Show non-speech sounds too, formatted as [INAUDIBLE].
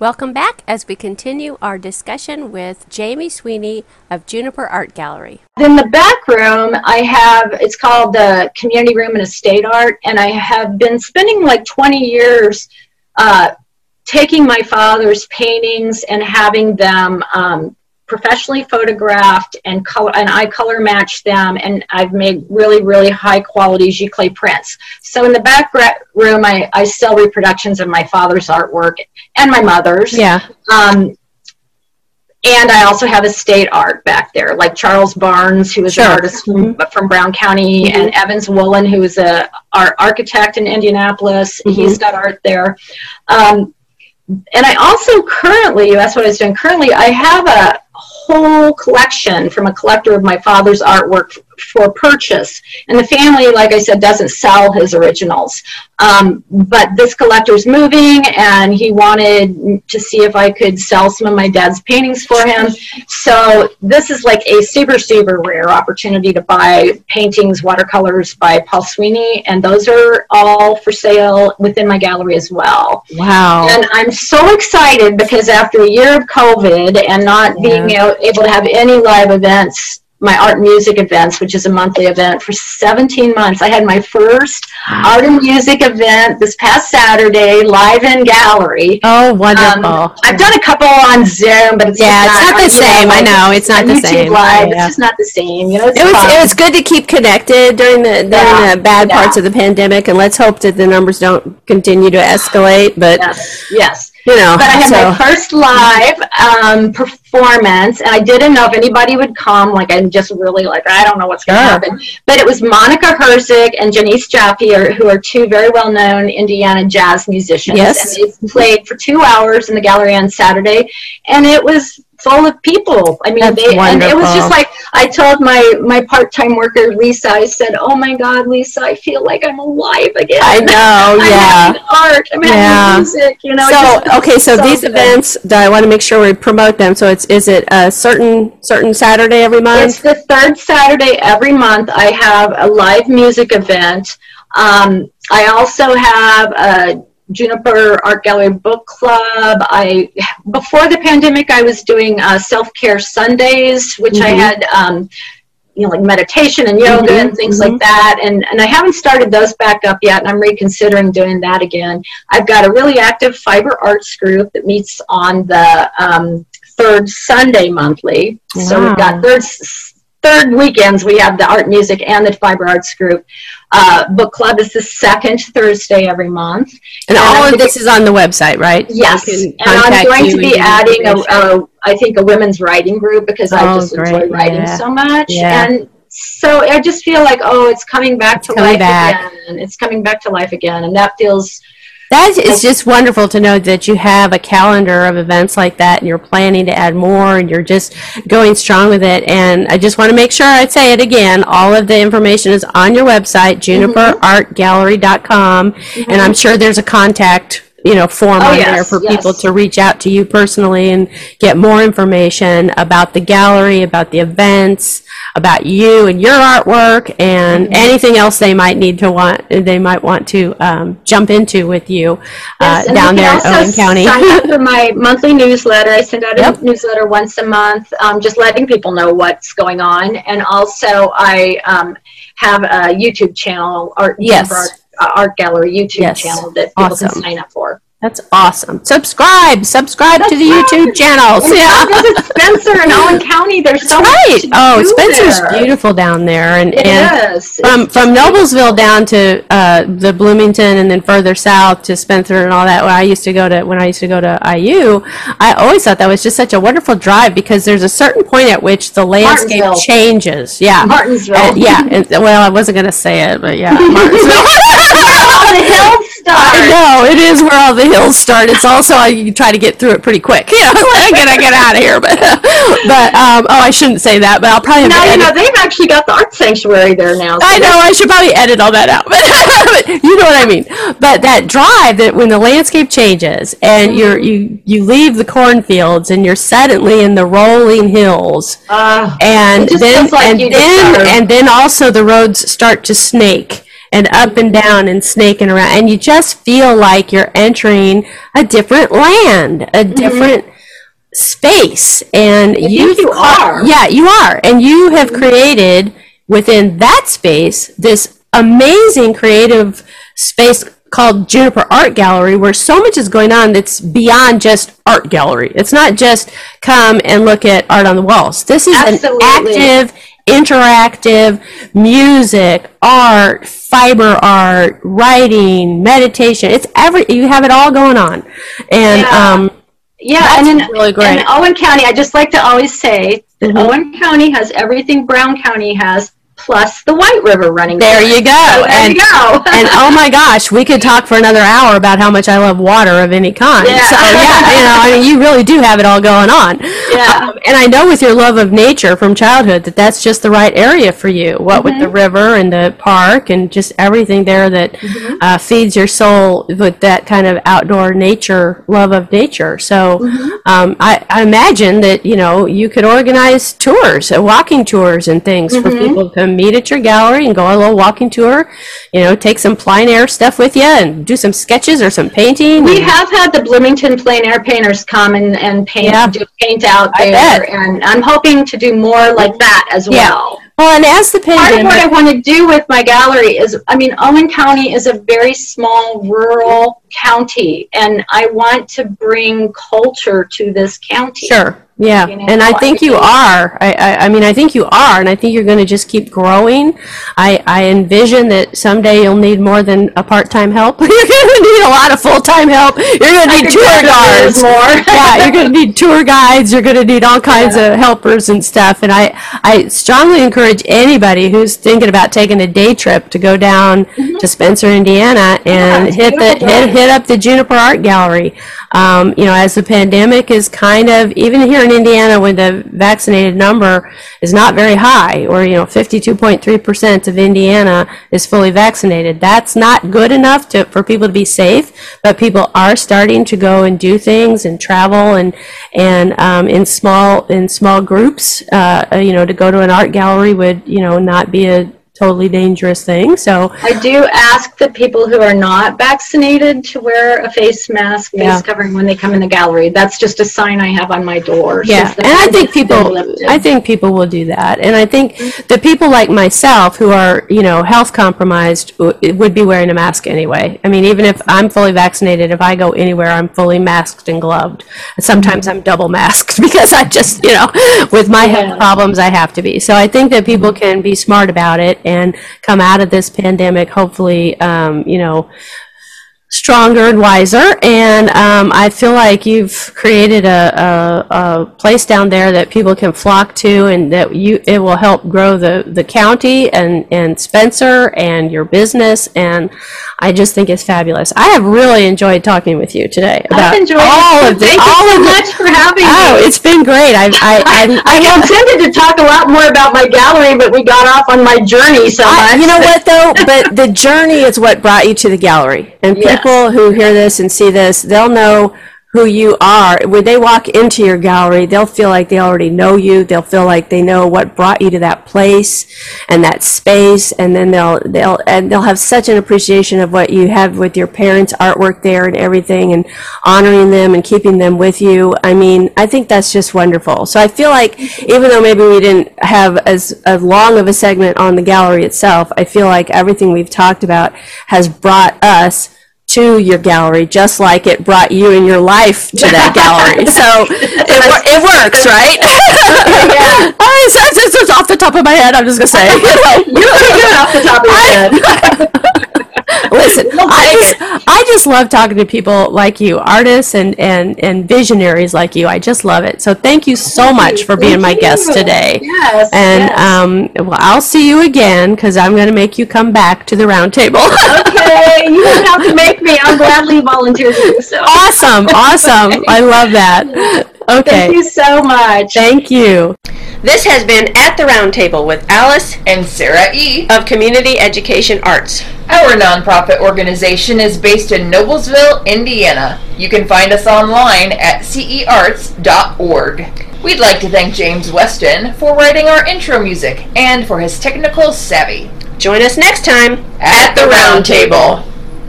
Welcome back as we continue our discussion with Jamie Sweeney of Juniper Art Gallery. In the back room, I have, it's called the Community Room and Estate Art, and I have been spending like 20 years uh, taking my father's paintings and having them um, professionally photographed and color and I color match them and I've made really really high quality giclée prints. So in the back room I, I sell reproductions of my father's artwork and my mother's. Yeah. Um, and I also have estate art back there, like Charles Barnes, who is sure. an artist from, mm-hmm. from Brown County, mm-hmm. and Evans Woollen, who is a art architect in Indianapolis. Mm-hmm. He's got art there. Um, and I also currently, that's what I was doing. Currently, I have a whole collection from a collector of my father's artwork for purchase. And the family, like I said, doesn't sell his originals. Um, but this collector's moving and he wanted to see if I could sell some of my dad's paintings for him. So this is like a super, super rare opportunity to buy paintings, watercolors by Paul Sweeney. And those are all for sale within my gallery as well. Wow. And I'm so excited because after a year of COVID and not yeah. being able to have any live events my art music events, which is a monthly event for 17 months. I had my first art and music event this past Saturday, live in gallery. Oh, wonderful! Um, I've done a couple on Zoom, but it's yeah, it's not, not the same. Know, I know it's not the YouTube same. Live, yeah. It's just not the same. You know, it was fun. it was good to keep connected during the during yeah. the bad yeah. parts of the pandemic, and let's hope that the numbers don't continue to escalate. But yes, yes you know. But I had so. my first live um, performance, and I didn't know if anybody would come. Like I'm just really like I don't know what's going to sure. happen. But it was Monika Herzig and Janiece Jaffe, who are two very well-known Indiana jazz musicians. Yes, and they played for two hours in the gallery on Saturday, and it was full of people. I mean, they, and it was just like I told my my part time worker Lisa. I said, "Oh my God, Lisa, I feel like I'm alive again." I know, [LAUGHS] I'm yeah. art, I'm yeah. music, you know. So okay, so, so these good. events, I want to make sure we promote them. So it's is it a certain certain Saturday every month? It's the third Saturday every month. I have a live music event. Um, I also have a Juniper Art Gallery Book Club. I before the pandemic, I was doing uh, self care Sundays, which mm-hmm. I had. Um, you know, like meditation and yoga mm-hmm, and things mm-hmm. like that. And, and I haven't started those back up yet, and I'm reconsidering doing that again. I've got a really active fiber arts group that meets on the um, third Sunday monthly. Wow. So we've got third third weekends we have the art music and the fiber arts group uh, book club is the second thursday every month and, and all of this is on the website right yes and i'm going to be adding a, a i think a women's writing group because oh, i just great. enjoy writing yeah. so much yeah. and so i just feel like oh it's coming back it's to coming life back. again it's coming back to life again and that feels that is just wonderful to know that you have a calendar of events like that and you're planning to add more and you're just going strong with it. And I just want to make sure I say it again. All of the information is on your website, juniperartgallery.com. Mm-hmm. And I'm sure there's a contact you know, form oh, on yes, there for yes. people to reach out to you personally and get more information about the gallery, about the events, about you and your artwork, and mm-hmm. anything else they might need to want, they might want to um, jump into with you uh, yes, down there in Owen County. sign up for my [LAUGHS] monthly newsletter. I send out a yep. newsletter once a month, um, just letting people know what's going on, and also I um, have a YouTube channel, Art yes. Art uh, art gallery YouTube yes. channel that people awesome. can sign up for. That's awesome. Subscribe, subscribe That's to the right. YouTube channels. And [LAUGHS] yeah. Spencer and Owen County. There's so right. oh, Spencer's there. beautiful down there, and, it and is. from it's from Noblesville down to uh, the Bloomington, and then further south to Spencer and all that. Where I used to go to when I used to go to IU, I always thought that was just such a wonderful drive because there's a certain point at which the landscape changes. Yeah, Martinsville. And, yeah, and, well, I wasn't going to say it, but yeah, [LAUGHS] Martinsville. [LAUGHS] the hills start. I know it is where all the hills start. It's also you try to get through it pretty quick. [LAUGHS] You know, I gotta get out of here. But [LAUGHS] but um, oh, I shouldn't say that. But I'll probably now you know they've actually got the art sanctuary there now. So I know. I should probably edit all that out. [LAUGHS] But you know what I mean. But that drive that when the landscape changes and mm-hmm. you're you you leave the cornfields and you're suddenly in the rolling hills, uh, and then like and then and then also the roads start to snake and up and down and snaking around. And you just feel like you're entering a different land, a Mm-hmm. different space. And you ca- are. Yeah, you are. And you have created within that space this amazing creative space called Juniper Art Gallery where so much is going on that's beyond just art gallery. It's not just come and look at art on the walls. This is Absolutely. an active interactive music, art, fiber art, writing, meditation. It's every you have it all going on. And Yeah. um Yeah, That's and in, really great. in Owen County, I just like to always say that Mhm. Owen County has everything Brown County has, plus the White River running. There you go. So there And- you go. [LAUGHS] and oh my gosh, we could talk for another hour about how much I love water of any kind. Yeah. So yeah, you know, I mean, you really do have it all going on. Yeah. Um, and I know with your love of nature from childhood that that's just the right area for you. What with the Mm-hmm. river and the park and just everything there that Mm-hmm. uh, feeds your soul with that kind of outdoor nature love of nature. So Mm-hmm. um, I, I imagine that you know you could organize tours, uh, walking tours and things for Mm-hmm. people to meet at your gallery and go on a little walking tour. You know, take some plein air stuff with you and do some sketches or some painting. We have had the Bloomington plein air painters come and, and paint, Yeah. do paint out I there, bet. and I'm hoping to do more like that as Yeah. well. well, and as the Part of what I want to do with my gallery is, I mean, Owen County is a very small rural county, and I want to bring culture to this county. sure. Yeah, You know, and I think you are. I, I, I mean, I think you are, and I think you're going to just keep growing. I, I envision that someday you'll need more than a part-time help. [LAUGHS] you're going to need a lot of full-time help. You're going to need tour go to guards. Liz more. [LAUGHS] yeah, you're going to need tour guides. You're going to need all kinds of helpers and stuff. And I, I strongly encourage anybody who's thinking about taking a day trip to go down to Spencer, Indiana, and it's hit the beautiful hit, hit up the Juniper Art Gallery. Um, you know, as the pandemic is kind of even here in Indiana, when the vaccinated number is not very high, or you know, 52.3 percent of Indiana is fully vaccinated. That's not good enough to for people to be safe, but people are starting to go and do things and travel and and um, in small in small groups. Uh, you know, to go to an art gallery would you know not be a totally dangerous thing. So I do ask the people who are not vaccinated to wear a face mask, face Yeah. covering when they come in the gallery. That's just a sign I have on my door. Yeah, and I think people. I think people will do that, and I think mm-hmm. the people like myself who are, you know, health compromised w- would be wearing a mask anyway. I mean, even if I'm fully vaccinated, if I go anywhere, I'm fully masked and gloved. Sometimes mm-hmm. I'm double masked [LAUGHS] because I just, you know, with my Yeah. health problems, I have to be. So I think that people mm-hmm. can be smart about it and come out of this pandemic, hopefully, um, you know, stronger and wiser. And um, I feel like you've created a, a, a place down there that people can flock to, and that you it will help grow the, the county and and Spencer and your business. And I just think it's fabulous. I have really enjoyed talking with you today about I've enjoyed all it. of the Thank all you so much for having Oh, me. Oh, it's been great. I [LAUGHS] I I, I I intended to talk a lot more about my gallery, but we got off on my journey so I- much. you know what though? [LAUGHS] But the journey is what brought you to the gallery. And people who hear this and see this, they'll know who you are. When they walk into your gallery, they'll feel like they already know you. They'll feel like they know what brought you to that place and that space. And then they'll they'll and they'll have such an appreciation of what you have with your parents' artwork there and everything, and honoring them and keeping them with you. I mean, I think that's just wonderful. So I feel like even though maybe we didn't have as, as long of a segment on the gallery itself, I feel like everything we've talked about has brought us to your gallery, just like it brought you and your life to that [LAUGHS] gallery. So it, wor- it works, right? [LAUGHS] Yeah. I, it's, it's, it's off the top of my head. I'm just gonna say. [LAUGHS] you know. You're good off the top of your head. [LAUGHS] Listen, I just, I just love talking to people like you, artists and, and, and visionaries like you. I just love it. So thank you so much for being my guest today. Yes. And yes. um, well, I'll see you again because I'm going to make you come back to the roundtable. [LAUGHS] okay, you don't have to make me. I'll gladly volunteer do so. awesome, awesome. [LAUGHS] I love that. Okay. Thank you so much. Thank you. This has been At the Roundtable with Alice and Sarah E. of Community Education Arts. Our nonprofit organization is based in Noblesville, Indiana. You can find us online at cearts.org. We'd like to thank James Weston for writing our intro music and for his technical savvy. Join us next time. At the round table.